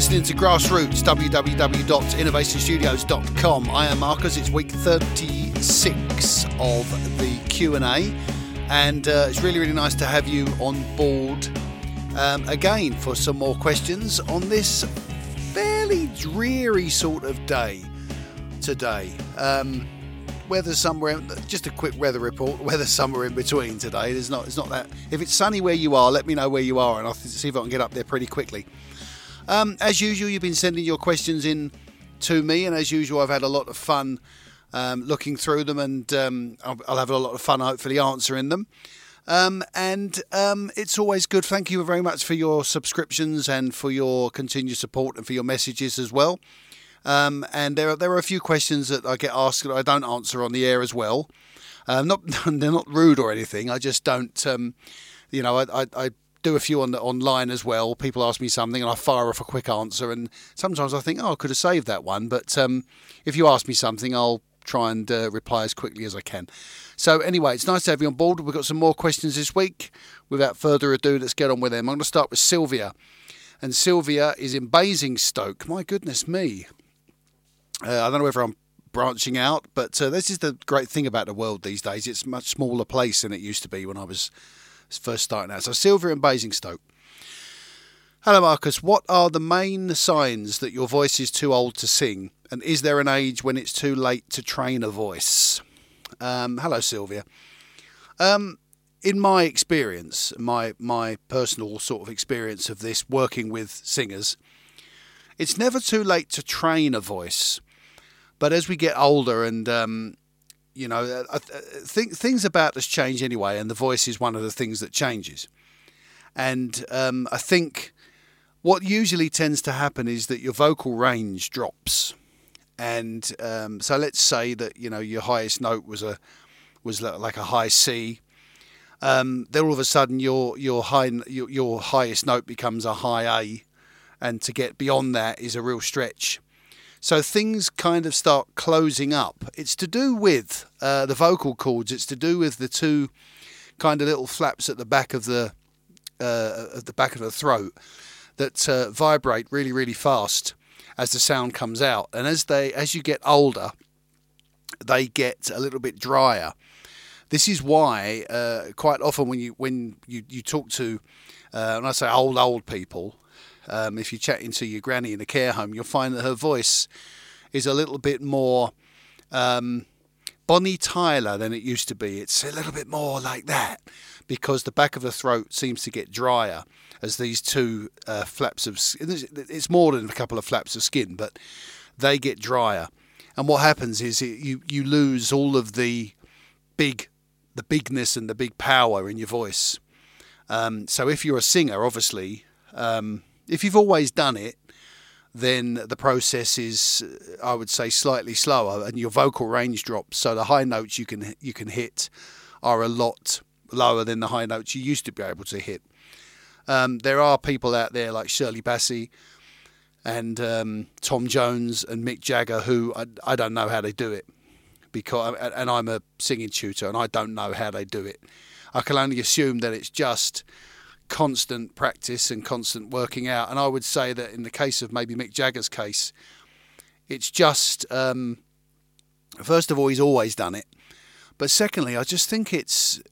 Listening to Grassroots, www.innovationstudios.com. I am Marcus. It's week 36 of the Q&A. And uh, it's really, really nice to have you on board um, again for some more questions on this fairly dreary sort of day today. Um, weather somewhere, just a quick weather report. Weather somewhere in between today. There's not, it's not that. If it's sunny where you are, let me know where you are, and I'll see if I can get up there pretty quickly. Um, as usual, you've been sending your questions in to me, and as usual, I've had a lot of fun um, looking through them, and um, I'll, I'll, have a lot of fun hopefully answering them. Um, and um, it's always good. Thank you very much for your subscriptions and for your continued support and for your messages as well. Um, and there are there are a few questions that I get asked that I don't answer on the air as well. Not they're not rude or anything. I just don't. You know, I, I, I do a few on the online as well. People ask me something and I fire off a quick answer. And sometimes I think, oh, I could have saved that one. But um, if you ask me something, I'll try and uh, reply as quickly as I can. So anyway, it's nice to have you on board. We've got some more questions this week. Without further ado, let's get on with them. I'm going to start with Sylvia, and Sylvia is in Basingstoke. My goodness me, uh, I don't know whether I'm branching out, but uh, this is the great thing about the world these days. It's a much smaller place than it used to be when I was first starting out. So Sylvia in Basingstoke. Hello, Marcus. What are the main signs that your voice is too old to sing? And is there an age when it's too late to train a voice? Um, hello, Sylvia. Um, in my experience, my my personal sort of experience of this working with singers, it's never too late to train a voice. But as we get older and um, you know, I think things about us change anyway, and the voice is one of the things that changes. And um, I think what usually tends to happen is that your vocal range drops. And um, so let's say that you know your highest note was a was like a high C. Um, then all of a sudden your your high your, your highest note becomes a high A, and to get beyond that is a real stretch. So things kind of start closing up. It's to do with uh, the vocal cords. It's to do with the two kind of little flaps at the back of the uh, at the back of the throat that uh, vibrate really really fast as the sound comes out. And as they as you get older, they get a little bit drier. This is why uh, quite often when you when you, you talk to uh, I say old old people, um, if you're chatting to your granny in a care home, you'll find that her voice is a little bit more um, Bonnie Tyler than it used to be. It's a little bit more like that because the back of the throat seems to get drier as these two uh, flaps of it's more than a couple of flaps of skin, but they get drier. And what happens is it, you you lose all of the big the bigness and the big power in your voice. Um, so if you're a singer, obviously, um, if you've always done it, then the process is, I would say, slightly slower, and your vocal range drops. So the high notes you can you can hit are a lot lower than the high notes you used to be able to hit. Um, there are people out there like Shirley Bassey and um, Tom Jones and Mick Jagger who I, I don't know how they do it because and I'm a singing tutor and I don't know how they do it. I can only assume that it's just constant practice and constant working out. And I would say that in the case of maybe Mick Jagger's case, it's just um, first of all he's always done it, but secondly, I just think it's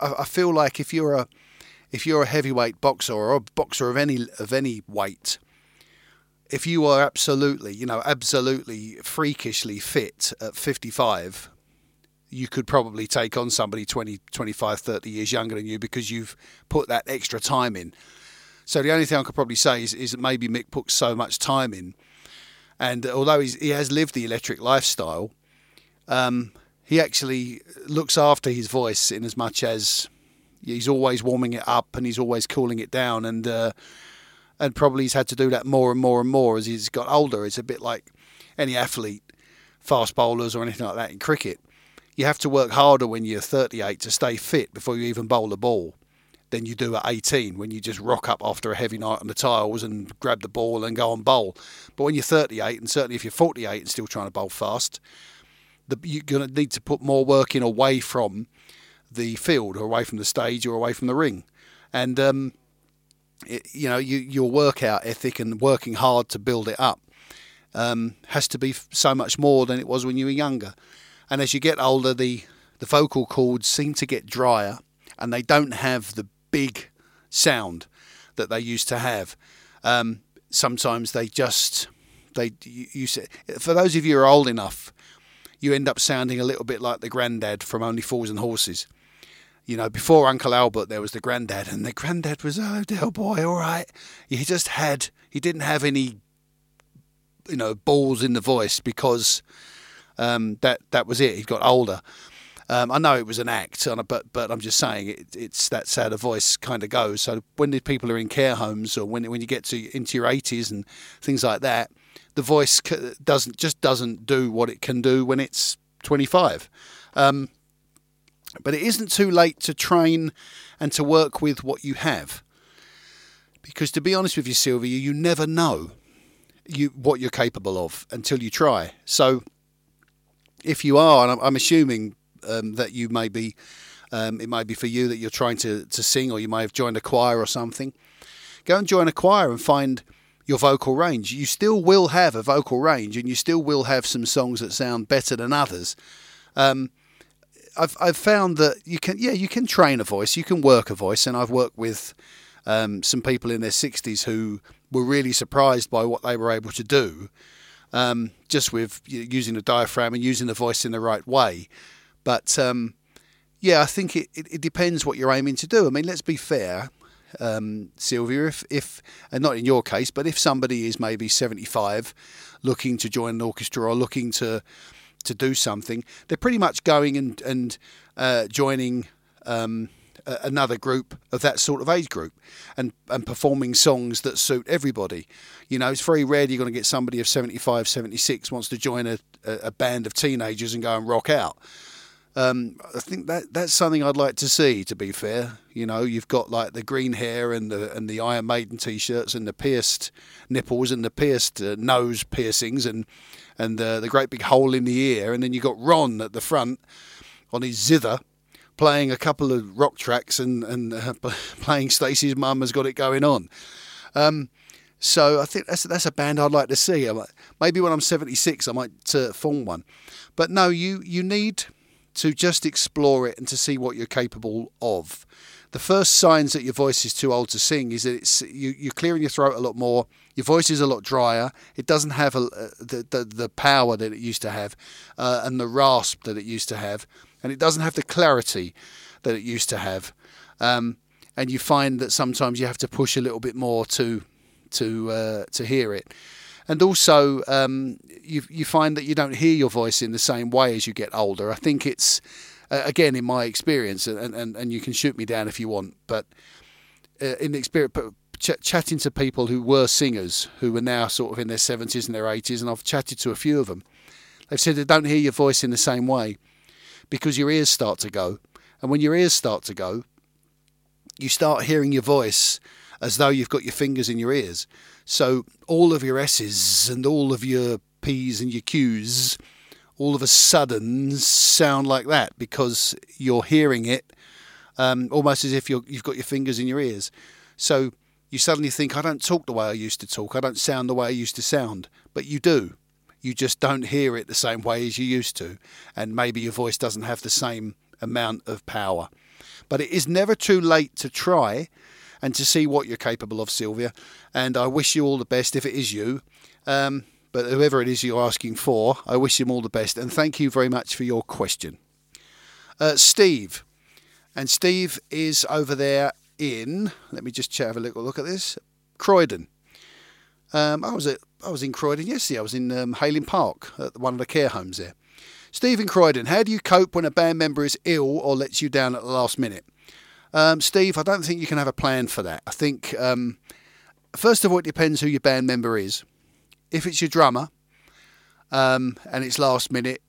I, I feel like if you're a if you're a heavyweight boxer or a boxer of any of any weight, if you are absolutely, you know, absolutely freakishly fit at 55, you could probably take on somebody 20, 25, 30 years younger than you because you've put that extra time in. So the only thing I could probably say is, is that maybe Mick puts so much time in, and although he has lived the electric lifestyle, um, he actually looks after his voice in as much as he's always warming it up and he's always cooling it down, and uh, and probably he's had to do that more and more and more as he's got older. It's a bit like any athlete, fast bowlers or anything like that in cricket you have to work harder when you're 38 to stay fit before you even bowl a ball than you do at 18 when you just rock up after a heavy night on the tiles and grab the ball and go and bowl. But when you're 38, and certainly if you're 48 and still trying to bowl fast, the, you're going to need to put more work in away from the field or away from the stage or away from the ring. And um, it, you know, you, your workout ethic and working hard to build it up um, has to be so much more than it was when you were younger. And as you get older, the the vocal cords seem to get drier, and they don't have the big sound that they used to have. Um, sometimes they just they you, you for those of you who are old enough, you end up sounding a little bit like the granddad from Only Fools and Horses. You know, before Uncle Albert, there was the granddad, and the granddad was oh dear boy, all right. He just had he didn't have any you know balls in the voice because um, that that was it. He got older. Um, I know it was an act, but but I'm just saying it, it's that's how the voice kind of goes. So when the people are in care homes or when when you get to into your 80s and things like that, the voice doesn't just doesn't do what it can do when it's 25. Um, but it isn't too late to train and to work with what you have. Because to be honest with you, Sylvia, you never know you what you're capable of until you try. So if you are, and I'm, I'm assuming um, that you may be, um, it might be for you that you're trying to, to sing, or you may have joined a choir or something. Go and join a choir and find your vocal range. You still will have a vocal range, and you still will have some songs that sound better than others. Um, I've I've found that you can yeah you can train a voice, you can work a voice, and I've worked with um, some people in their 60s who were really surprised by what they were able to do um, just with using the diaphragm and using the voice in the right way. But um, yeah, I think it, it, it, depends what you're aiming to do. I mean, let's be fair, um, Sylvia. If, if and not in your case, but if somebody is maybe 75, looking to join an orchestra or looking to to do something, they're pretty much going and and uh, joining. Um, another group of that sort of age group and, and performing songs that suit everybody. You know, it's very rare you're going to get somebody of 75, 76 wants to join a, a band of teenagers and go and rock out. Um, I think that that's something I'd like to see. To be fair, you know, you've got like the green hair and the and the Iron Maiden t-shirts and the pierced nipples and the pierced uh, nose piercings and and uh, the great big hole in the ear, and then you got Ron at the front on his zither playing a couple of rock tracks and and uh, playing Stacey's Mum has got it going on. Um, so I think that's that's a band I'd like to see. maybe when I'm 76, I might uh, form one. But no, you you need to just explore it and to see what you're capable of. The first signs that your voice is too old to sing is that it's you, you're clearing your throat a lot more. Your voice is a lot drier. It doesn't have a, uh, the, the the power that it used to have, uh, and the rasp that it used to have and it doesn't have the clarity that it used to have. Um, and you find that sometimes you have to push a little bit more to to uh, to hear it. And also, um, you you find that you don't hear your voice in the same way as you get older. I think it's uh, again in my experience, and, and and you can shoot me down if you want, but uh, in the experience. Ch- chatting to people who were singers who are now sort of in their 70s and their 80s, and I've chatted to a few of them. They've said they don't hear your voice in the same way because your ears start to go. And when your ears start to go, you start hearing your voice as though you've got your fingers in your ears. So all of your S's and all of your P's and your Q's all of a sudden sound like that because you're hearing it um, almost as if you have got your fingers in your ears. So you suddenly think, I don't talk the way I used to talk, I don't sound the way I used to sound, but you do you just don't hear it the same way as you used to, and maybe your voice doesn't have the same amount of power. But it is never too late to try and to see what you're capable of, Sylvia. And I wish you all the best if it is you. Um, but whoever it is you're asking for, I wish him all the best. And thank you very much for your question. Uh, Steve. And Steve is over there in, let me just have a little look at this, Croydon. Um, I was at I was in Croydon yesterday. I was in um, Park at one of the care homes there. Stephen Croydon, how do you cope when a band member is ill or lets you down at the last minute? Um, Steve, I don't think you can have a plan for that. I think, um, first of all, it depends who your band member is. If it's your drummer um, and it's last minute,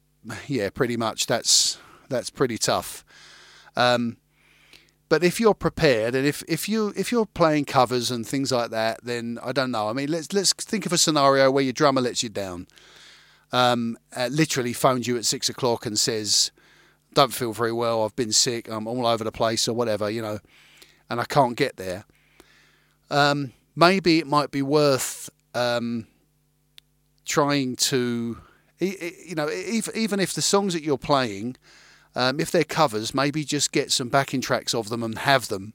yeah, pretty much that's that's pretty tough. Um, but if you're prepared and if, if you if you're playing covers and things like that, then I don't know. I mean, let's let's think of a scenario where your drummer lets you down. Um, uh, literally phones you at six o'clock and says, "Don't feel very well. I've been sick. I'm all over the place or whatever, you know, and I can't get there." um, maybe it might be worth um, trying to, you know, even if the songs that you're playing, um, if they're covers, maybe just get some backing tracks of them and have them,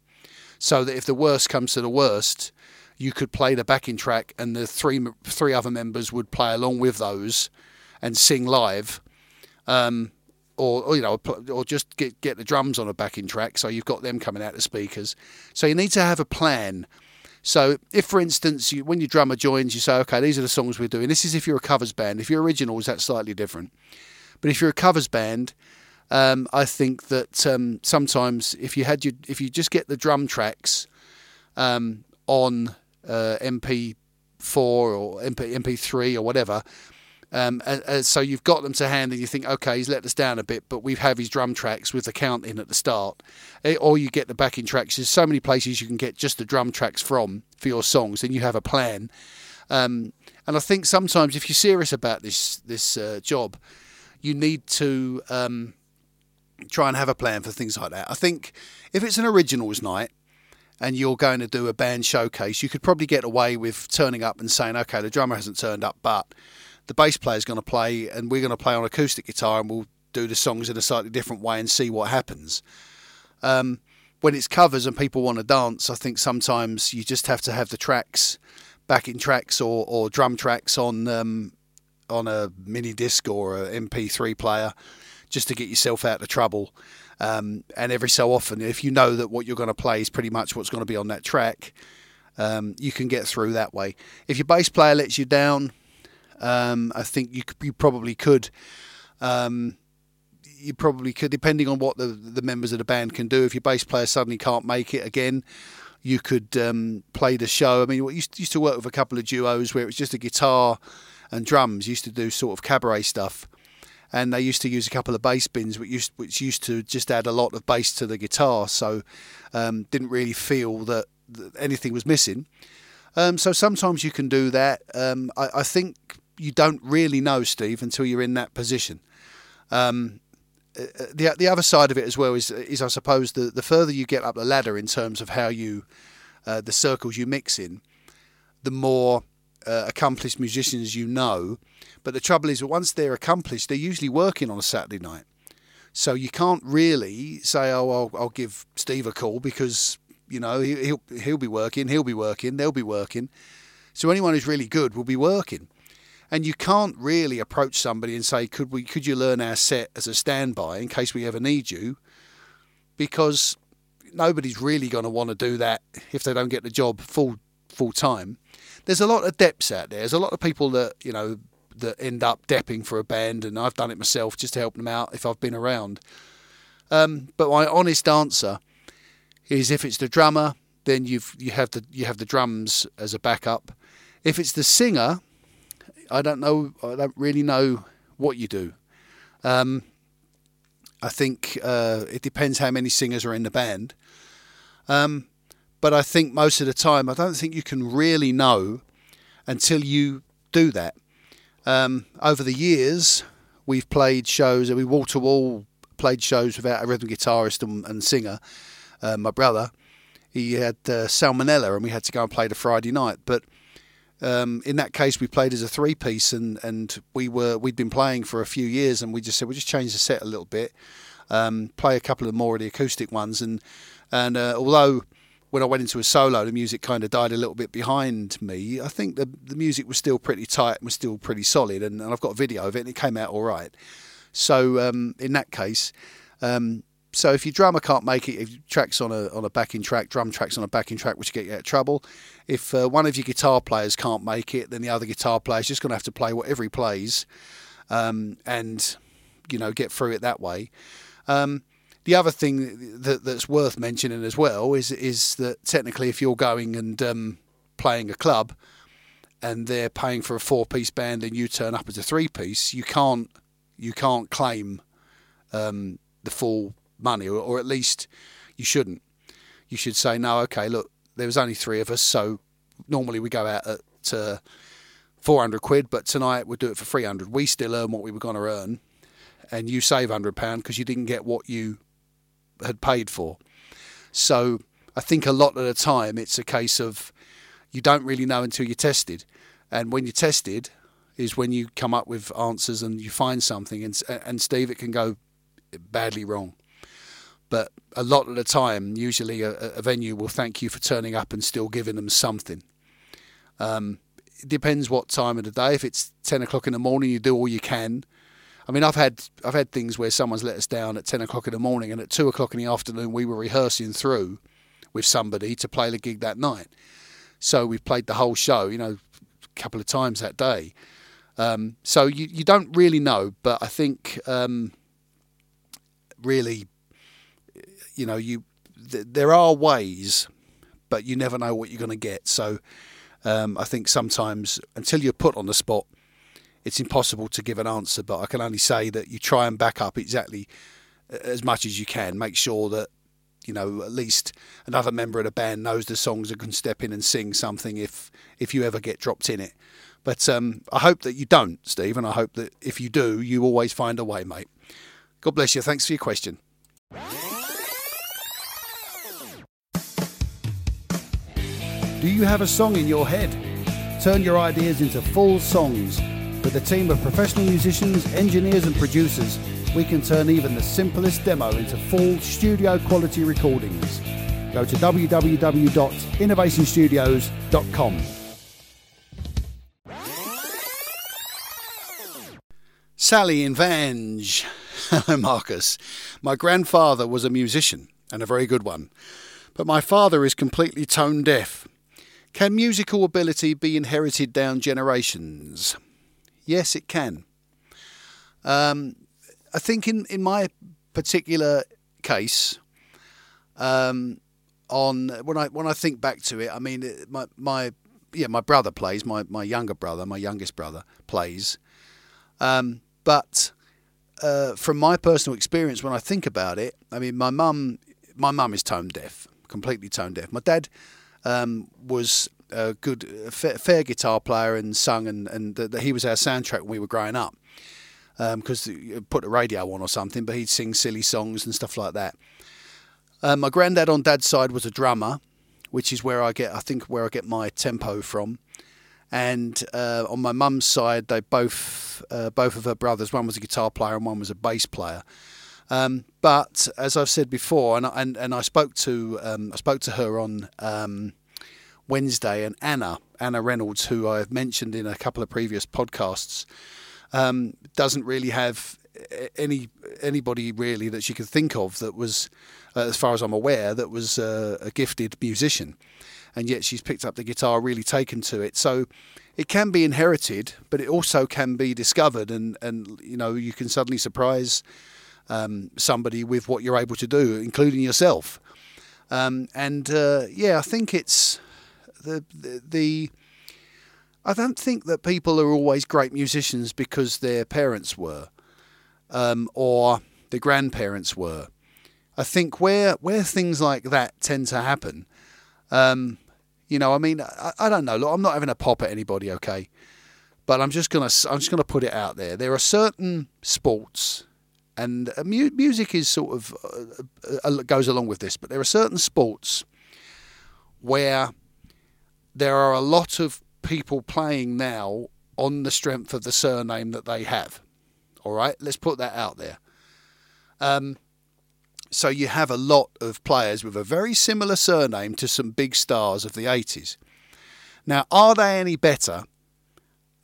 so that if the worst comes to the worst, you could play the backing track and the three three other members would play along with those and sing live. Um, or, or, you know, or just get get the drums on a backing track, so you've got them coming out the speakers. So you need to have a plan so, if for instance, you, when your drummer joins, you say, okay, these are the songs we're doing. This is if you're a covers band. If you're originals, that's slightly different. But if you're a covers band, um, I think that um, sometimes if you had your, if you just get the drum tracks um, on uh, MP4 or MP, MP3 or whatever, um, and, and so you've got them to hand, and you think, okay, he's let us down a bit, but we have his drum tracks with the count in at the start, it, eh, or you get the backing tracks. There's so many places you can get just the drum tracks from for your songs, and you have a plan. Um, and I think sometimes if you're serious about this this uh, job, you need to um, try and have a plan for things like that. I think if it's an originals night and you're going to do a band showcase, you could probably get away with turning up and saying, okay, the drummer hasn't turned up, but the bass player is going to play, and we're going to play on acoustic guitar, and we'll do the songs in a slightly different way and see what happens. Um, when it's covers and people want to dance, I think sometimes you just have to have the tracks, backing tracks or, or drum tracks on um, on a mini disc or a MP3 player, just to get yourself out of trouble. Um, and every so often, if you know that what you're going to play is pretty much what's going to be on that track, um, you can get through that way. If your bass player lets you down, um, I think you, you probably could. Um, you probably could, depending on what the the members of the band can do. If your bass player suddenly can't make it again, you could um, play the show. I mean, we used to work with a couple of duos where it was just a guitar and drums. Used to do sort of cabaret stuff, and they used to use a couple of bass bins, which used, which used to just add a lot of bass to the guitar. So um, didn't really feel that, that anything was missing. Um, so sometimes you can do that. Um, I, I, think you don't really know, Steve, until you're in that position. Um, uh, uh, the the other side of it as well is is I suppose the the further you get up the ladder in terms of how you uh, the circles you mix in, the more uh, accomplished musicians you know. But the trouble is, once they're accomplished, they're usually working on a Saturday night. So you can't really say, "Oh, I'll, I'll give Steve a call," because you know he, he'll he'll be working, he'll be working, they'll be working. So anyone who's really good will be working and you can't really approach somebody and say, "Could we? Could you learn our set as a standby in case we ever need you?" Because nobody's really going to want to do that if they don't get the job full full time. There's a lot of deps out there. There's a lot of people that you know that end up depping for a band, and I've done it myself just to help them out if I've been around. Um, but my honest answer is, if it's the drummer, then you've you have the you have the drums as a backup. If it's the singer, I don't know. I don't really know what you do. Um, I think uh, it depends how many singers are in the band. Um, but I think most of the time, I don't think you can really know until you do that. Um, over the years, we've played shows, we wall to wall played shows without a rhythm guitarist and, and singer. Uh, my brother, he had uh, salmonella, and we had to go and play the Friday night. But um, in that case, we played as a three piece, and, and we were we'd been playing for a few years, and we just said we'll just change the set a little bit, um, play a couple of more of the acoustic ones, and and uh, although when I went into a solo, the music kind of died a little bit behind me. I think the the music was still pretty tight and was still pretty solid, and, and I've got a video of it, and it came out all right. So um, in that case, um, so if your drummer can't make it, if tracks on a on a backing track, drum tracks on a backing track, which get you out of trouble. If uh, one of your guitar players can't make it, then the other guitar player is just going to have to play whatever he plays, um, and you know get through it that way. Um, the other thing that, that's worth mentioning as well is is that technically, if you're going and um, playing a club, and they're paying for a four piece band, and you turn up as a three piece, you can't you can't claim um, the full money, or, or at least you shouldn't. You should say, no, okay, look, there was only three of us, so normally we go out at uh, 400 quid, but tonight we'll do it for 300. We still earn what we were going to earn, and you save 100 pound because you didn't get what you had paid for. So I think a lot of the time it's a case of you don't really know until you're tested. And when you're tested, is when you come up with answers and you find something. And and Steve, it can go badly wrong. But a lot of the time, usually a, a venue will thank you for turning up and still giving them something. Um, it depends what time of the day. If it's ten o'clock in the morning, you do all you can. I mean, I've had I've had things where someone's let us down at ten o'clock in the morning, and at two o'clock in the afternoon, we were rehearsing through with somebody to play the gig that night. So we played the whole show, you know, a couple of times that day. Um, so you you don't really know, but I think um, really, you know, you th- there are ways, but you never know what you're going to get. So um, I think sometimes until you're put on the spot, it's impossible to give an answer. But I can only say that you try and back up exactly uh, as much as you can. Make sure that you know at least another member of the band knows the songs and can step in and sing something if if you ever get dropped in it. But um, I hope that you don't, Steve, and I hope that if you do, you always find a way, mate. God bless you. Thanks for your question. Do you have a song in your head? Turn your ideas into full songs. With a team of professional musicians, engineers, and producers, we can turn even the simplest demo into full studio quality recordings. Go to www.innovationstudios.com. Sally in Vange. Hello, Marcus. My grandfather was a musician, and a very good one. But my father is completely tone deaf. Can musical ability be inherited down generations? Yes, it can. Um, I think in, in my particular case, um, on when I when I think back to it, I mean my my yeah my brother plays my, my younger brother my youngest brother plays, um, but uh, from my personal experience, when I think about it, I mean, my mum, my mum is tone deaf, completely tone deaf. My dad um, was a good, fair, fair, guitar player and sung, and and the, the, he was our soundtrack when we were growing up. Because um, put the radio on or something, but he'd sing silly songs and stuff like that. Um, my granddad on dad's side was a drummer, which is where I get, I think, where I get my tempo from and uh, on my mum's side, they both uh, both of her brothers, one was a guitar player and one was a bass player. Um, but as I've said before, and and, and I spoke to um, I spoke to her on um, Wednesday, and Anna Anna Reynolds, who I've mentioned in a couple of previous podcasts, um, doesn't really have any anybody really that she could think of that was, uh, as far as I'm aware, that was uh, a gifted musician and yet she's picked up the guitar, really taken to it. So it can be inherited, but it also can be discovered, and and you know you can suddenly surprise um, somebody with what you're able to do, including yourself. Um, and uh, yeah, I think it's the, the, the I don't think that people are always great musicians because their parents were, um, or their grandparents were. I think where where things like that tend to happen um, you know, I mean, I, I don't know. Look, I'm not having a pop at anybody, okay? But I'm just gonna I'm just gonna put it out there. There are certain sports, and uh, mu- music is sort of uh, uh, goes along with this. But there are certain sports where there are a lot of people playing now on the strength of the surname that they have. All right, let's put that out there. Um, so you have a lot of players with a very similar surname to some big stars of the 80s. Now, are they any better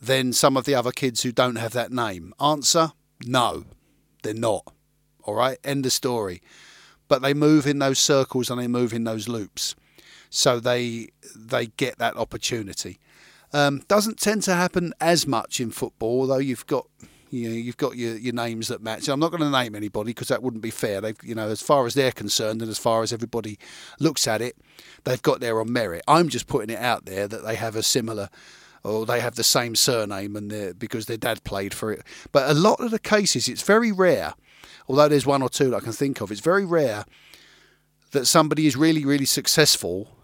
than some of the other kids who don't have that name? Answer no, they're not. All right, end of story. But they move in those circles and they move in those loops. So they they get that opportunity. Um, doesn't tend to happen as much in football, although you've got you know, you've got your, your names that match. I'm not going to name anybody because that wouldn't be fair. They've, you know, as far as they're concerned and as far as everybody looks at it, they've got there on merit. I'm just putting it out there that they have a similar or they have the same surname and because their dad played for it. But a lot of the cases, it's very rare. Although there's one or two that I can think of, it's very rare that somebody is really, really successful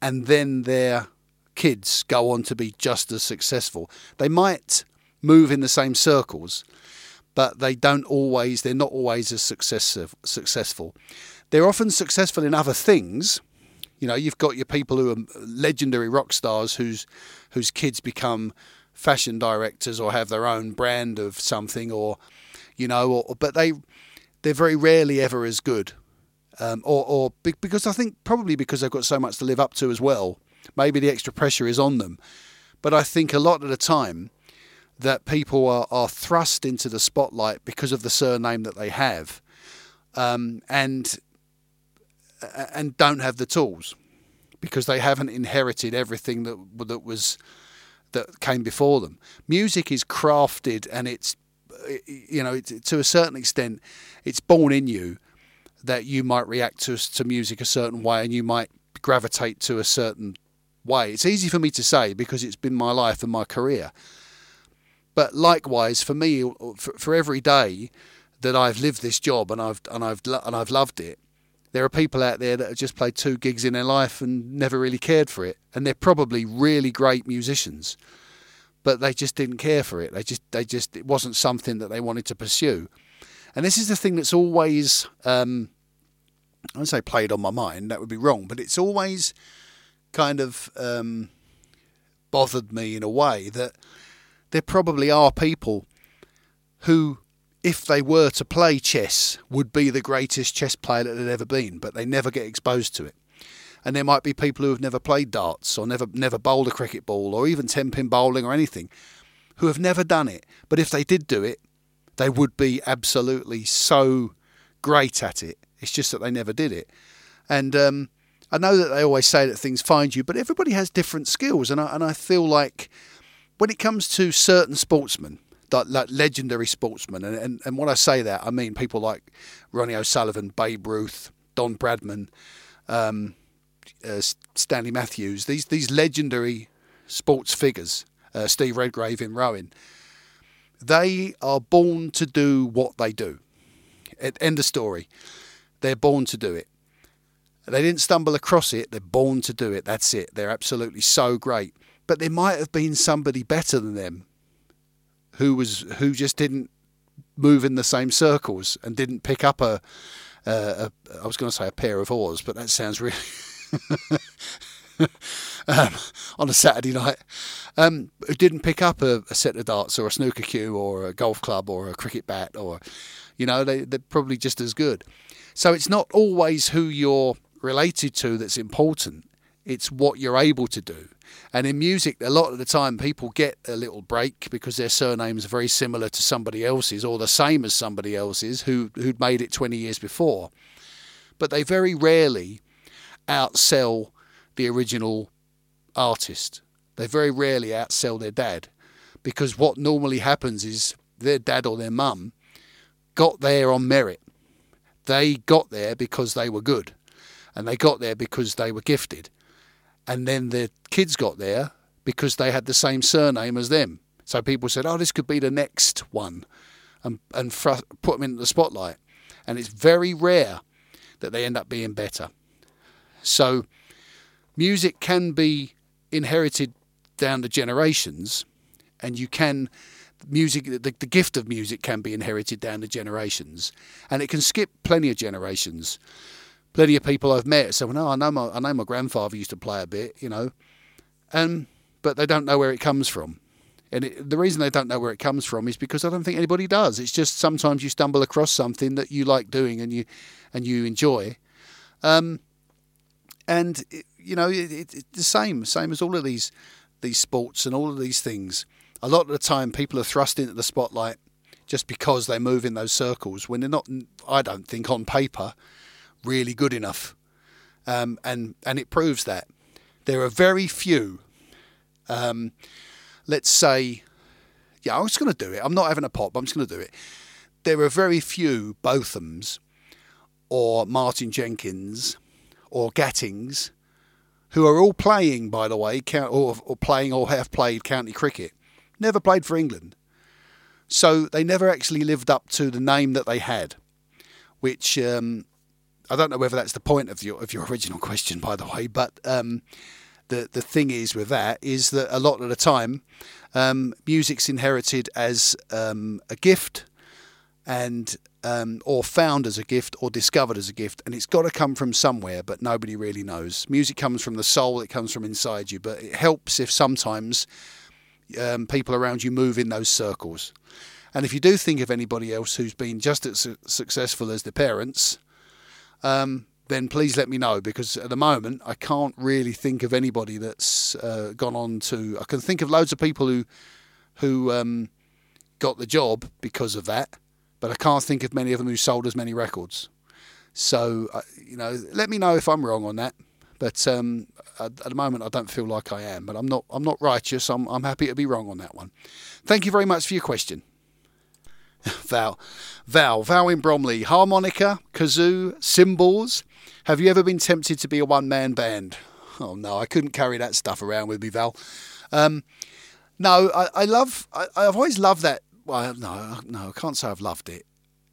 and then their kids go on to be just as successful. They might move in the same circles, but they don't always, they're not always as successive, successful. They're often successful in other things, You know, you've got your people who are legendary rock stars whose whose kids become fashion directors or have their own brand of something, or you know, or, but they they're very rarely ever as good. Um, or, or because I think probably because they've got so much to live up to as well. Maybe the extra pressure is on them. But I think a lot of the time that people are, are thrust into the spotlight because of the surname that they have, um, and and don't have the tools because they haven't inherited everything that that was that came before them. Music is crafted and it's you know to a certain extent it's born in you that you might react to to music a certain way and you might gravitate to a certain way. It's easy for me to say because it's been my life and my career. But likewise, for me, uh, for, for every day that I've lived this job and I've and I've and I've loved it, there are people out there that have just played two gigs in their life and never really cared for it, and they're probably really great musicians, but they just didn't care for it. They just they just it wasn't something that they wanted to pursue, and this is the thing that's always um, I would say played on my mind. That would be wrong, but it's always kind of um, bothered me in a way that there probably are people who if they were to play chess, would be the greatest chess player that had ever been, but they never get exposed to it. And there might be people who have never played darts or never never bowled a cricket ball or even ten pin bowling or anything, who have never done it. But if they did do it, they would be absolutely so great at it. It's just that they never did it. And um, I know that they always say that things find you, but everybody has different skills, and I, and I feel like when it comes to certain sportsmen, like legendary sportsmen. And, and, and when I say that, I mean people like Ronnie O'Sullivan, Babe Ruth, Don Bradman, um, uh, Stanley Matthews. These these legendary sports figures, uh, Steve Redgrave in rowing. They are born to do what they do. End of story. They're born to do it. They didn't stumble across it. They're born to do it. That's it. They're absolutely so great. But there might have been somebody better than them who was who just didn't move in the same circles and didn't pick up a, a, a I was going to say a pair of oars, but that sounds really um, on a Saturday night. Um, who didn't pick up a, a, set of darts or a snooker cue or a golf club or a cricket bat or, you know, they, they're probably just as good. So it's not always who you're related to that's important. It's what you're able to do. And in music, a lot of the time, people get a little break because their surnames are very similar to somebody else's or the same as somebody else's who, who'd made it 20 years before. But they very rarely outsell the original artist. They very rarely outsell their dad because what normally happens is their dad or their mum got there on merit. They got there because they were good and they got there because they were gifted and then the kids got there because they had the same surname as them. So people said, "Oh, this could be the next one," and and put them into the spotlight. And it's very rare that they end up being better. So music can be inherited down the generations, and you can music the, the gift of music can be inherited down the generations, and it can skip plenty of generations plenty of people I've met say, well, no, I know my, I know my grandfather used to play a bit, you know, and but they don't know where it comes from. And it, the reason they don't know where it comes from is because I don't think anybody does. It's just sometimes you stumble across something that you like doing and you and you enjoy, um, and you know it, it's the same, same as all of these these sports and all of these things. A lot of the time, people are thrust into the spotlight just because they move in those circles when they're not. I don't think on paper really good enough. Um, and, and it proves that. There are very few, um, let's say, yeah, I'm just going to do it. I'm not having a pop, I'm just going to do it. There are very few Bothams or Martin Jenkins or Gattings who are all playing, by the way, or, or playing or have played county cricket. Never played for England. So they never actually lived up to the name that they had, which um, I don't know whether that's the point of your of your original question, by the way, but um, the the thing is with that is that a lot of the time, um, music's inherited as um, a gift, and um, or found as a gift or discovered as a gift, and it's got to come from somewhere, but nobody really knows. Music comes from the soul; it comes from inside you. But it helps if sometimes um, people around you move in those circles. And if you do think of anybody else who's been just as su- successful as their parents, um, then please let me know because at the moment I can't really think of anybody that's uh, gone on to. I can think of loads of people who who um, got the job because of that, but I can't think of many of them who sold as many records. So uh, you know, let me know if I'm wrong on that. But um, at, at, the moment, I don't feel like I am. But I'm not. I'm not righteous. I'm. I'm happy to be wrong on that one. Thank you very much for your question. Val, Val, Val in Bromley, harmonica, kazoo, cymbals. Have you ever been tempted to be a one-man band? Oh no, I couldn't carry that stuff around with me, Val. Um, no, I, I love. I, have always loved that. Well, no, no, I can't say I've loved it,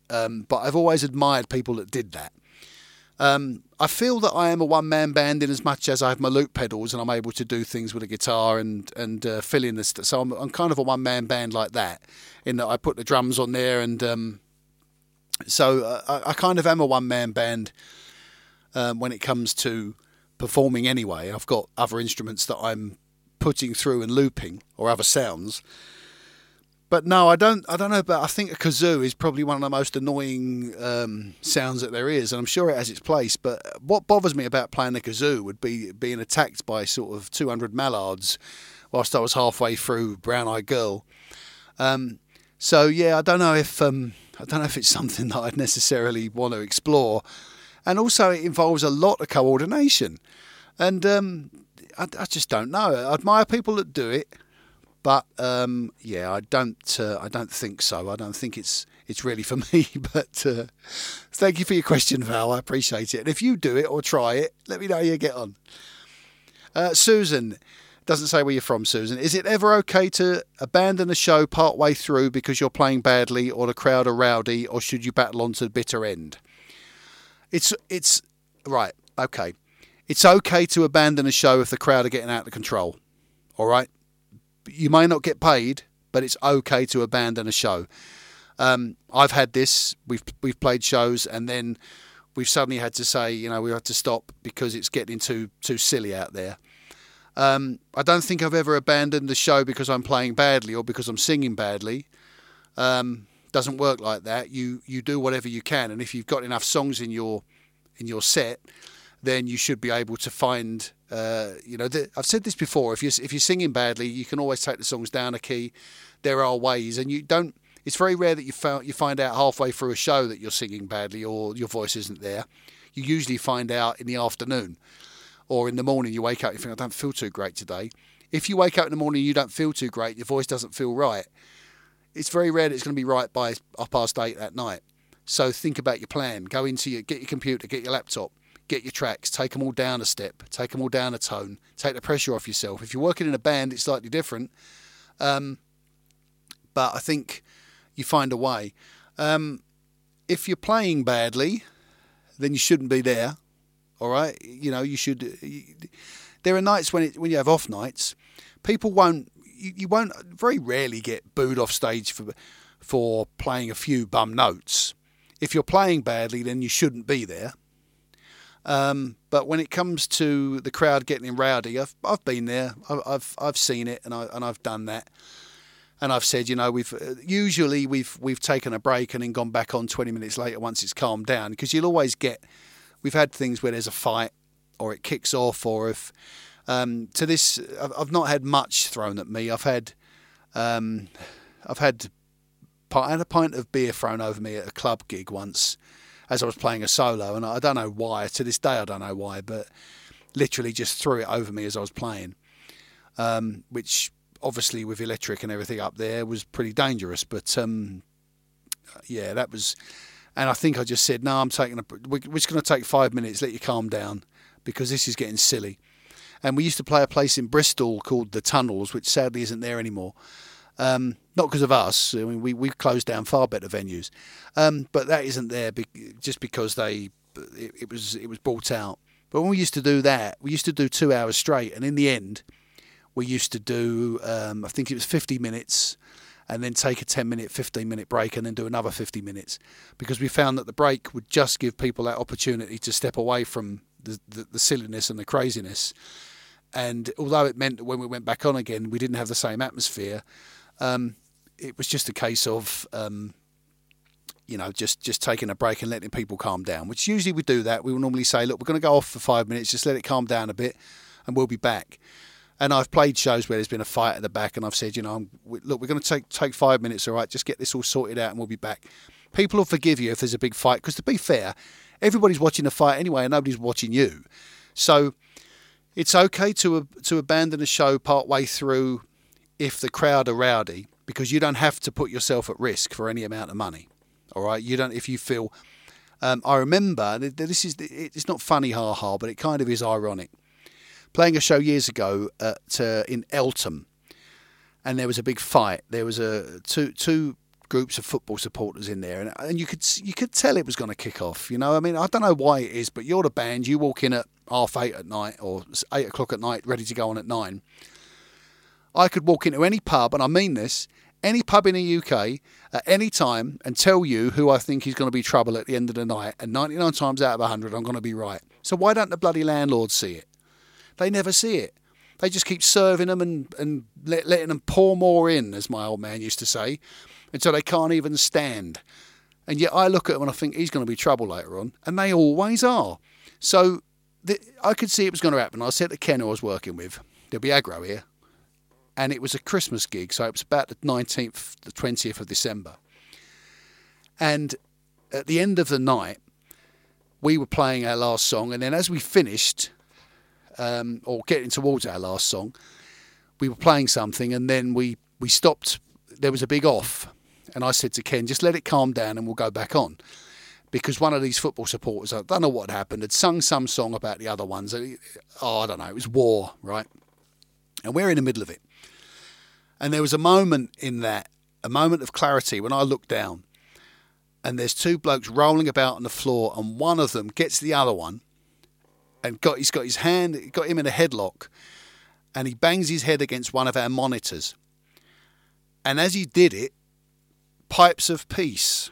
um, but I've always admired people that did that. Um, I feel that I am a one man band in as much as I have my loop pedals and I'm able to do things with a guitar and and uh, fill in the st- so I'm, I'm kind of a one man band like that in that I put the drums on there and um, so uh, I, I, kind of am a one man band um, when it comes to performing anyway. I've got other instruments that I'm putting through and looping or other sounds but no, I don't. I don't know. But I think a kazoo is probably one of the most annoying um, sounds that there is, and I'm sure it has its place. But what bothers me about playing the kazoo would be being attacked by sort of 200 mallards whilst I was halfway through Brown Eyed Girl. Um, so yeah, I don't know if um, I don't know if it's something that I'd necessarily want to explore, and also it involves a lot of coordination, and um, I, I just don't know. I admire people that do it. But um, yeah, I don't. Uh, I don't think so. I don't think it's it's really for me. But uh, thank you for your question, Val. I appreciate it. And if you do it or try it, let me know how you get on. Uh, Susan doesn't say where you're from, Susan. Is it ever okay to abandon a show part way through because you're playing badly or the crowd are rowdy, or should you battle on to the bitter end? It's it's right. Okay, it's okay to abandon a show if the crowd are getting out of control. All right you may not get paid, but it's okay to abandon a show. Um, I've had this. We've we've played shows, and then we've suddenly had to say, you know, we have to stop because it's getting too too silly out there. Um, I don't think I've ever abandoned the show because I'm playing badly or because I'm singing badly. Um, doesn't work like that. You you do whatever you can, and if you've got enough songs in your in your set, then you should be able to find. Uh, you know, the, I've said this before. If you if you're singing badly, you can always take the songs down a key. There are ways, and you don't. It's very rare that you found you find out halfway through a show that you're singing badly or your voice isn't there. You usually find out in the afternoon or in the morning. You wake up, you think I don't feel too great today. If you wake up in the morning and you don't feel too great, your voice doesn't feel right. It's very rare that it's going to be right by past eight at night. So think about your plan. Go into your get your computer, get your laptop get your tracks, take them all down a step, take them all down a tone, take the pressure off yourself. If you're working in a band, it's slightly different. Um, but I think you find a way. Um, if you're playing badly, then you shouldn't be there. All right, you know you should. You, there are nights when it, when you have off nights, people won't. You, you won't very rarely get booed off stage for for playing a few bum notes. If you're playing badly, then you shouldn't be there. Um, but when it comes to the crowd getting rowdy, I've I've been there. I've I've seen it, and I and I've done that. And I've said, you know, we've usually we've we've taken a break and then gone back on 20 minutes later once it's calmed down because you'll always get. We've had things where there's a fight, or it kicks off, or if um, to this, I've not had much thrown at me. I've had, um, I've had, I had a pint of beer thrown over me at a club gig once, as I was playing a solo, and I don't know why. To this day, I don't know why, but literally just threw it over me as I was playing, um, which obviously with electric and everything up there was pretty dangerous. But um, yeah, that was, and I think I just said, no, I'm taking a. We're just going to take five minutes, let you calm down, because this is getting silly. And we used to play a place in Bristol called the Tunnels, which sadly isn't there anymore. Um, not because of us. I mean, we we've closed down far better venues, um, but that isn't there be, just because they it, it, was it was brought out. But when we used to do that, we used to do two hours straight, and in the end, we used to do um, I think it was fifty minutes, and then take a 10 minute, 15 minute break and then do another 50 minutes because we found that the break would just give people that opportunity to step away from the, the, the silliness and the craziness. And although it meant that when we went back on again, we didn't have the same atmosphere, um, it was just a case of, um, you know, just, just taking a break and letting people calm down, which usually we do that. We will normally say, look, we're going to go off for five minutes, just let it calm down a bit and we'll be back. And I've played shows where there's been a fight at the back, and I've said, you know, look, we're going to take take five minutes, all right, just get this all sorted out, and we'll be back. People will forgive you if there's a big fight, because to be fair, everybody's watching the fight anyway, and nobody's watching you. So it's okay to to abandon a show part way through if the crowd are rowdy, because you don't have to put yourself at risk for any amount of money. All right, you don't if you feel. Um, I remember this is it's not funny, ha ha, but it kind of is ironic playing a show years ago at uh, in Eltham, and there was a big fight. There was a two two groups of football supporters in there, and, and you could you could tell it was going to kick off. You know, I mean, I don't know why it is, but you're the band. You walk in at half eight at night or eight o'clock at night, ready to go on at nine. I could walk into any pub, and I mean this, any pub in the UK at any time, and tell you who I think is going to be trouble at the end of the night, and 99 times out of 100, I'm going to be right. So why don't the bloody landlords see it? They never see it. They just keep serving them and, and let, letting them pour more in, as my old man used to say, until they can't even stand. And yet I look at them and I think he's going to be trouble later on, and they always are. So the, I could see it was going to happen. I said to Ken, who I was working with, there'll be aggro here. And it was a Christmas gig, so it was about the 19th, the 20th of December. And at the end of the night, we were playing our last song, and then as we finished, um, or getting towards our last song, we were playing something and then we, we stopped. There was a big off. And I said to Ken, just let it calm down and we'll go back on. Because one of these football supporters, I don't know what happened, had sung some song about the other ones. Oh, I don't know. It was war, right? And we're in the middle of it. And there was a moment in that, a moment of clarity when I looked down and there's two blokes rolling about on the floor and one of them gets the other one and got he's got his hand got him in a headlock and he bangs his head against one of our monitors. And as he did it, Pipes of Peace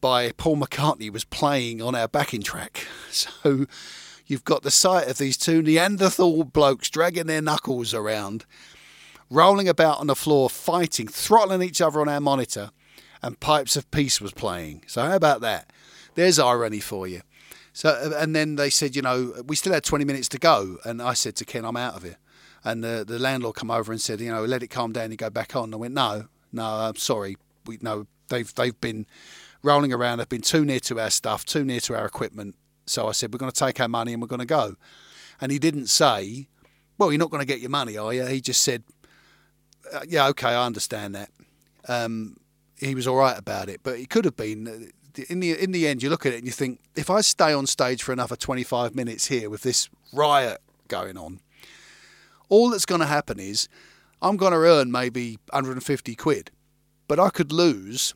by Paul McCartney was playing on our backing track. So you've got the sight of these two Neanderthal blokes dragging their knuckles around, rolling about on the floor, fighting, throttling each other on our monitor, and Pipes of Peace was playing. So how about that? There's irony for you. So and then they said, you know, we still had 20 minutes to go, and I said to Ken, I'm out of here. And the the landlord come over and said, you know, let it calm down and go back on. And I went, no, no, I'm sorry, we no, they've they've been rolling around, they've been too near to our stuff, too near to our equipment. So I said, we're going to take our money and we're going to go. And he didn't say, well, you're not going to get your money, are you? He just said, uh, yeah, okay, I understand that. Um, he was all right about it, but it could have been in the in the end, you look at it and you think, if I stay on stage for another 25 minutes here with this riot going on, all that's going to happen is I'm going to earn maybe 150 quid, but I could lose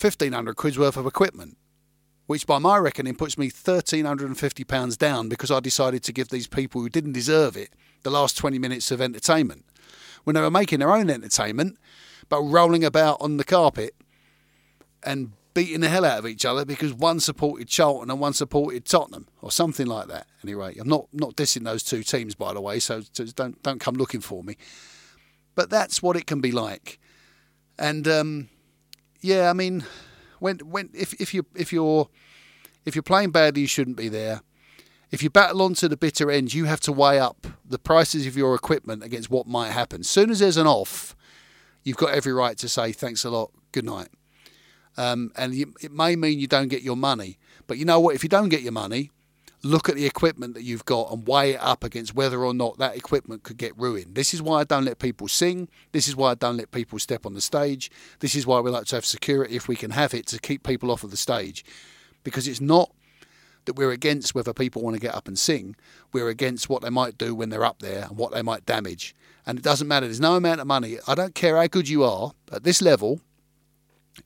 1500 quid's worth of equipment, which by my reckoning puts me 1350 pounds down because I decided to give these people who didn't deserve it the last 20 minutes of entertainment when they were making their own entertainment but rolling about on the carpet and beating the hell out of each other because one supported Charlton and one supported Tottenham or something like that. Anyway, I'm not not dissing those two teams by the way, so, don't don't come looking for me. But that's what it can be like, and um, yeah, I mean, when when if if you if you're if you're playing badly, you shouldn't be there. If you battle on to the bitter end, you have to weigh up the prices of your equipment against what might happen. As soon as there's an off, you've got every right to say thanks a lot, good night. Um, and you, it may mean you don't get your money. But you know what? If you don't get your money, look at the equipment that you've got and weigh it up against whether or not that equipment could get ruined. This is why I don't let people sing. This is why I don't let people step on the stage. This is why we like to have security if we can have it to keep people off of the stage. Because it's not that we're against whether people want to get up and sing. We're against what they might do when they're up there and what they might damage. And it doesn't matter. There's no amount of money. I don't care how good you are at this level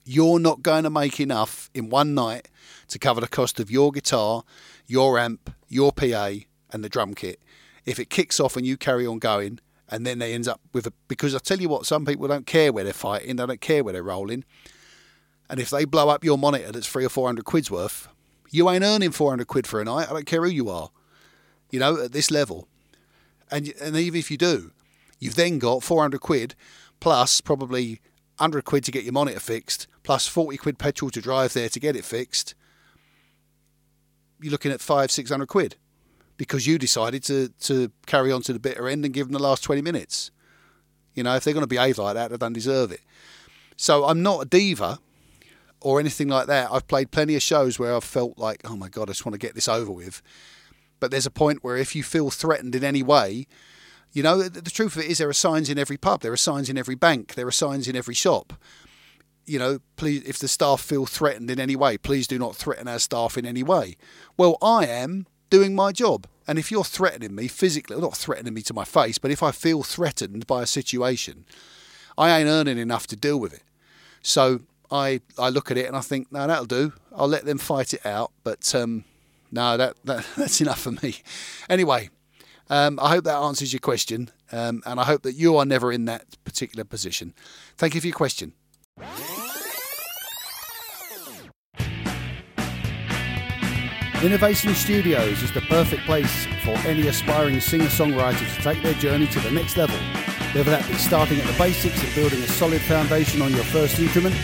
you're not going to make enough in one night to cover the cost of your guitar, your amp, your PA, and the drum kit. If it kicks off and you carry on going and then they ends up with a because I tell you what, some people don't care where they're fighting, they don't care where they're rolling, and if they blow up your monitor that's three or four hundred quid's worth, you ain't earning four hundred quid for a night. I don't care who you are, you know, at this level, and and even if you do, you've then got four hundred quid plus probably hundred quid to get your monitor fixed, plus forty quid petrol to drive there to get it fixed. You're looking at five six hundred quid because you decided to, to carry on to the bitter end and give them the last 20 minutes. You know, if they're going to behave like that, they don't deserve it. So I'm not a diva or anything like that. I've played plenty of shows where I've felt like, oh my God, I just want to get this over with. But there's a point where if you feel threatened in any way, you know, the, the truth of it is there are signs in every pub, there are signs in every bank, there are signs in every shop. You know, please, if the staff feel threatened in any way, please do not threaten our staff in any way. Well, I am doing my job. And if you're threatening me physically, not threatening me to my face, but if I feel threatened by a situation, I ain't earning enough to deal with it. So I I look at it and I think, no, that'll do. I'll let them fight it out. But um, no, that, that that's enough for me. Anyway, um, I hope that answers your question, um, and I hope that you are never in that particular position. Thank you for your question. Innovation Studios is the perfect place for any aspiring singer songwriter to take their journey to the next level. Whether that be starting at the basics and building a solid foundation on your first instrument,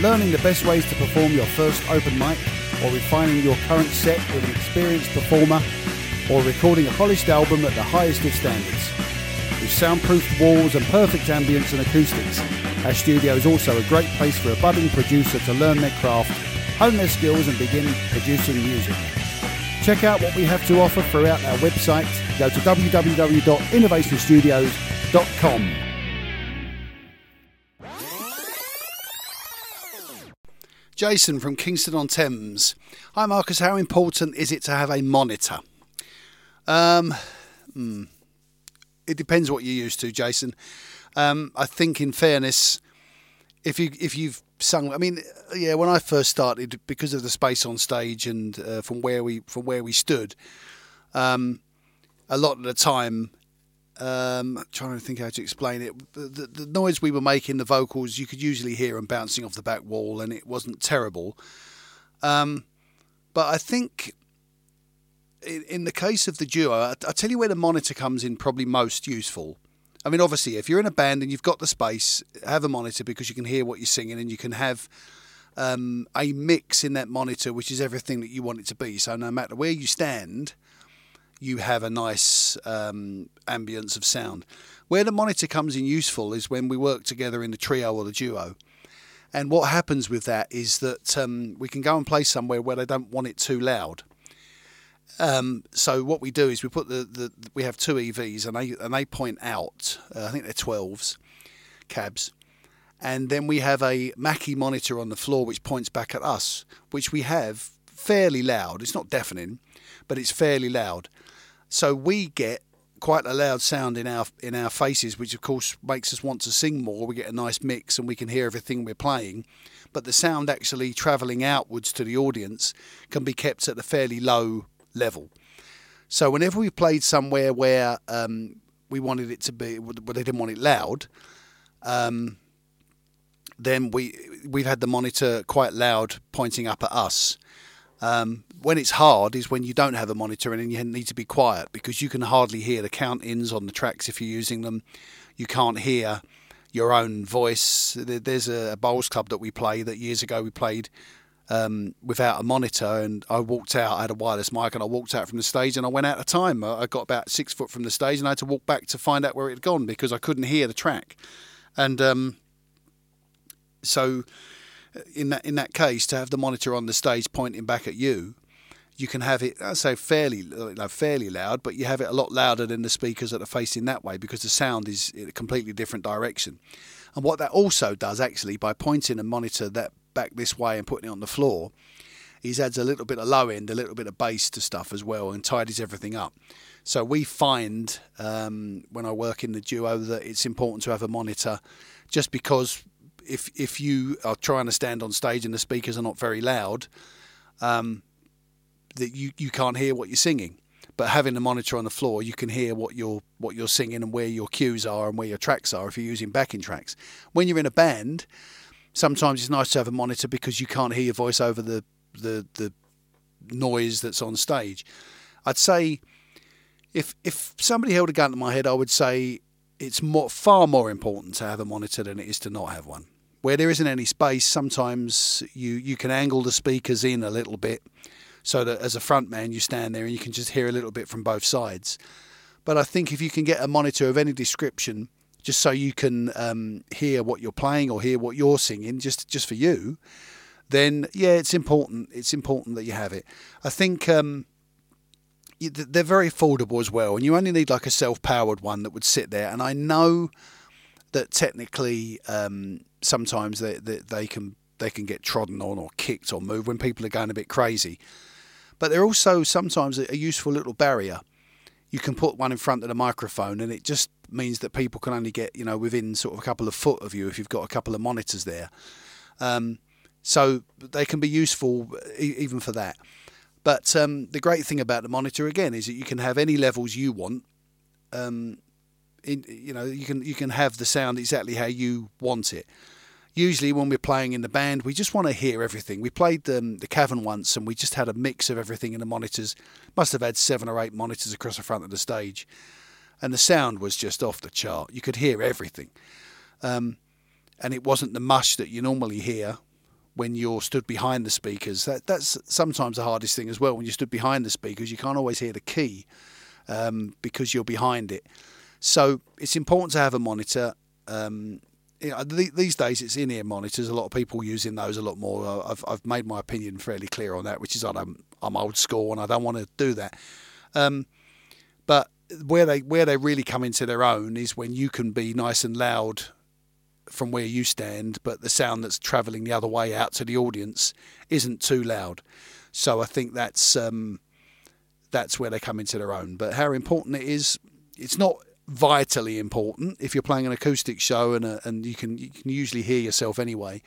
learning the best ways to perform your first open mic, or refining your current set with an experienced performer, or recording a polished album at the highest of standards. With soundproofed walls and perfect ambience and acoustics, our studio is also a great place for a budding producer to learn their craft hone their skills and begin producing music. Check out what we have to offer throughout our website. Go to www.innovationstudios.com. Jason from Kingston on Thames. Hi Marcus, how important is it to have a monitor? Um, hmm, it depends what you're used to, Jason. Um, I think, in fairness, if you if you've sung. I mean, yeah, when I first started, because of the space on stage and uh, from where we from where we stood, um, a lot of the time, um, trying to think how to explain it. The, the, the, noise we were making, the vocals, you could usually hear them bouncing off the back wall, and it wasn't terrible. Um, but I think in, in, the case of the duo, I, I tell you where the monitor comes in probably most useful. I mean, obviously, if you're in a band and you've got the space, have a monitor because you can hear what you're singing and you can have um, a mix in that monitor, which is everything that you want it to be. So no matter where you stand, you have a nice um, ambience of sound. Where the monitor comes in useful is when we work together in the trio or the duo. And what happens with that is that um, we can go and play somewhere where they don't want it too loud. Um, so what we do is we put the, the we have two EVs and they and they point out. Uh, I think they're twelves cabs, and then we have a Mackie monitor on the floor which points back at us, which we have fairly loud. It's not deafening, but it's fairly loud. So we get quite a loud sound in our in our faces, which of course makes us want to sing more. We get a nice mix and we can hear everything we're playing, but the sound actually travelling outwards to the audience can be kept at a fairly low level. So whenever we played somewhere where um, we wanted it to be, but they didn't want it loud, um, then we we've had the monitor quite loud, pointing up at us. Um, when it's hard is when you don't have a monitor and you need to be quiet because you can hardly hear the count-ins on the tracks if you're using them. You can't hear your own voice. There's a bowls club that we play that years ago we played um, without a monitor, and I walked out. I had a wireless mic, and I walked out from the stage, and I went out of time. I got about six foot from the stage, and I had to walk back to find out where it had gone because I couldn't hear the track. And um, so, uh, in that in that case, to have the monitor on the stage pointing back at you, you can have it. I say fairly, you fairly loud, but you have it a lot louder than the speakers that are facing that way because the sound is in a completely different direction. And what that also does, actually, by pointing a monitor that back this way and putting it on the floor, is adds a little bit of low end, a little bit of bass to stuff as well, and tidies everything up. So we find um, when I work in the duo that it's important to have a monitor, just because if if you are trying to stand on stage and the speakers are not very loud, um, that you you can't hear what you're singing. but having the monitor on the floor, you can hear what you're what you're singing and where your cues are and where your tracks are if you're using backing tracks. When you're in a band, sometimes it's nice to have a monitor because you can't hear your voice over the the the noise that's on stage. I'd say if if somebody held a gun to my head, I would say it's more, far more important to have a monitor than it is to not have one. Where there isn't any space, sometimes you, you can angle the speakers in a little bit so that as a front man you stand there and you can just hear a little bit from both sides. But I think if you can get a monitor of any description, just so you can um, hear what you're playing or hear what you're singing, just just for you, then yeah, it's important. It's important that you have it. I think um, they're very affordable as well, and you only need like a self-powered one that would sit there. And I know that technically um, sometimes they, they, they can they can get trodden on or kicked or moved when people are going a bit crazy. But they're also sometimes a useful little barrier. You can put one in front of the microphone, and it just means that people can only get you know within sort of a couple of foot of you if you've got a couple of monitors there. Um, so they can be useful even for that. But um, the great thing about the monitor again is that you can have any levels you want. Um, in, you know, you can you can have the sound exactly how you want it. Usually, when we're playing in the band, we just want to hear everything. We played the, the Cavern once, and we just had a mix of everything in the monitors. Must have had seven or eight monitors across the front of the stage, and the sound was just off the chart. You could hear everything, um, and it wasn't the mush that you normally hear when you're stood behind the speakers. That that's sometimes the hardest thing as well. When you stood behind the speakers, you can't always hear the key um, because you're behind it. So it's important to have a monitor. Um, you know, these days it's in-ear monitors. A lot of people using those a lot more. I've I've made my opinion fairly clear on that, which is I don't, I'm old school and I don't want to do that. Um, but where they where they really come into their own is when you can be nice and loud from where you stand, but the sound that's travelling the other way out to the audience isn't too loud. So I think that's um, that's where they come into their own. But how important it is, it's not vitally important if you're playing an acoustic show and a, and you can you can usually hear yourself anyway.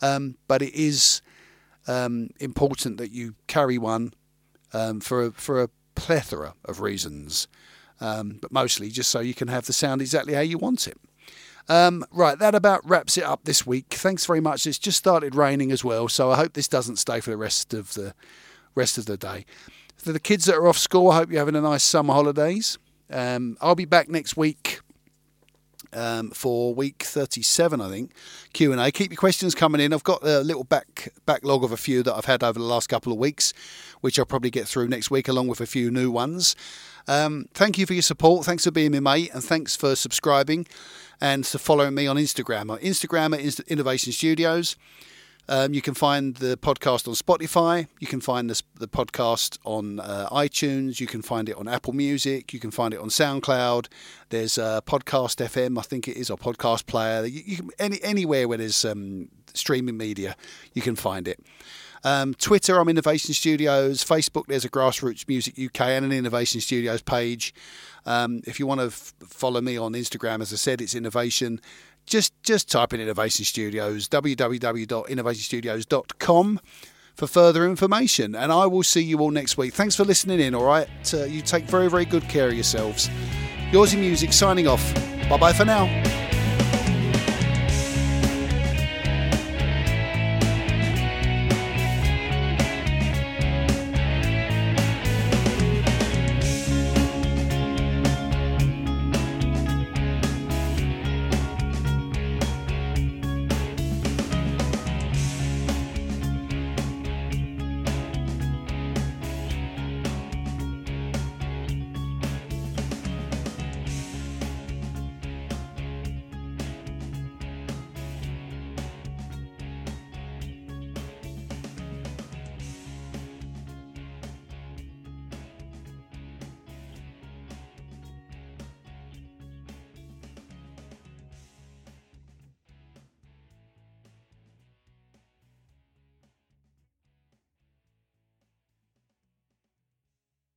Um, but it is um, important that you carry one um, for a, for a plethora of reasons, um, but mostly just so you can have the sound exactly how you want it. Um, right, that about wraps it up this week. Thanks very much. It's just started raining as well, so I hope this doesn't stay for the rest of the rest of the day. For the kids that are off school, I hope you're having a nice summer holidays. Um, I'll be back next week um, for week 37, I think. Q and A. Keep your questions coming in. I've got a little back backlog of a few that I've had over the last couple of weeks, which I'll probably get through next week, along with a few new ones. Um, thank you for your support. Thanks for being my mate, and thanks for subscribing and for following me on Instagram. Instagram at Innovation Studios. Um, you can find the podcast on Spotify. You can find this, the podcast on uh, iTunes. You can find it on Apple Music. You can find it on SoundCloud. There's uh, Podcast FM, I think it is, or Podcast Player. You, you can, any anywhere where there's um, streaming media, you can find it. Um, Twitter, I'm Innovation Studios. Facebook, there's a Grassroots Music UK and an Innovation Studios page. Um, if you want to f- follow me on Instagram, as I said, it's Innovation. Just just type in Innovation Studios, www.innovationstudios.com for further information. And I will see you all next week. Thanks for listening in, all right? Uh, you take very, very good care of yourselves. Yours in Music signing off. Bye bye for now.